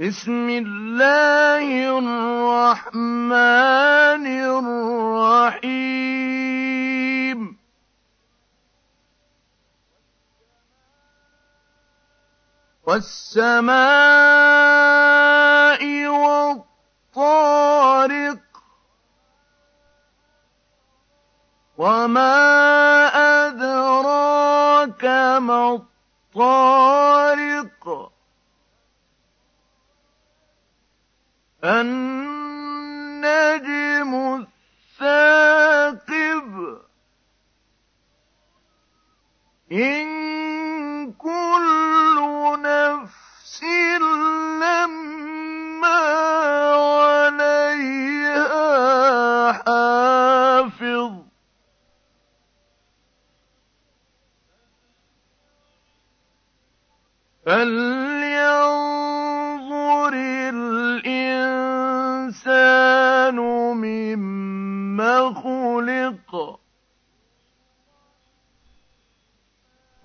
بسم الله الرحمن الرحيم. والسماء والطارق وما أدراك ما الطارق. النجم الثاقب. إن كل نفس لما عليها حافظ. فلينظر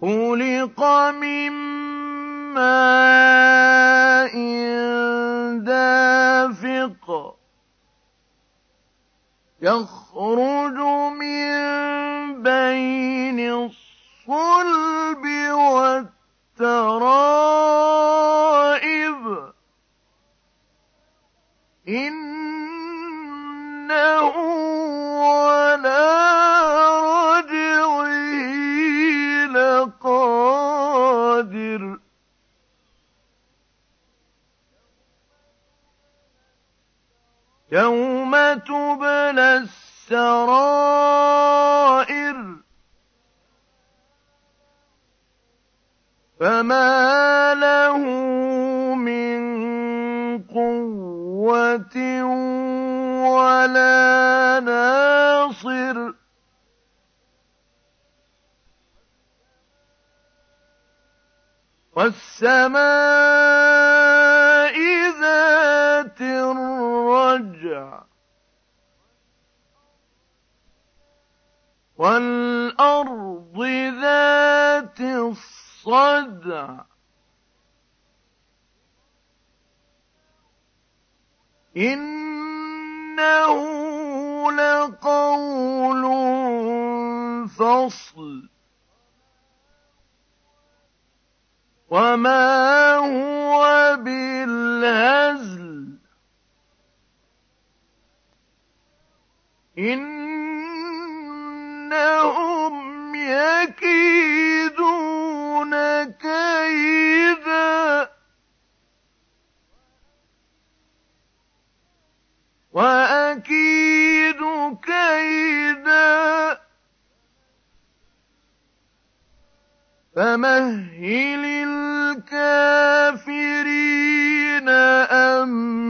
خلق من ماء دافق يخرج من بين الصلب والترائب إنه يوم تبلى السرائر فما له من قوة ولا ناصر والسماء والأرض ذات الصدع. إنه لقول فصل. وما هو بالهزل إنهم يكيدون كيدا. وأكيد كيدا. فمهل الكافرين أم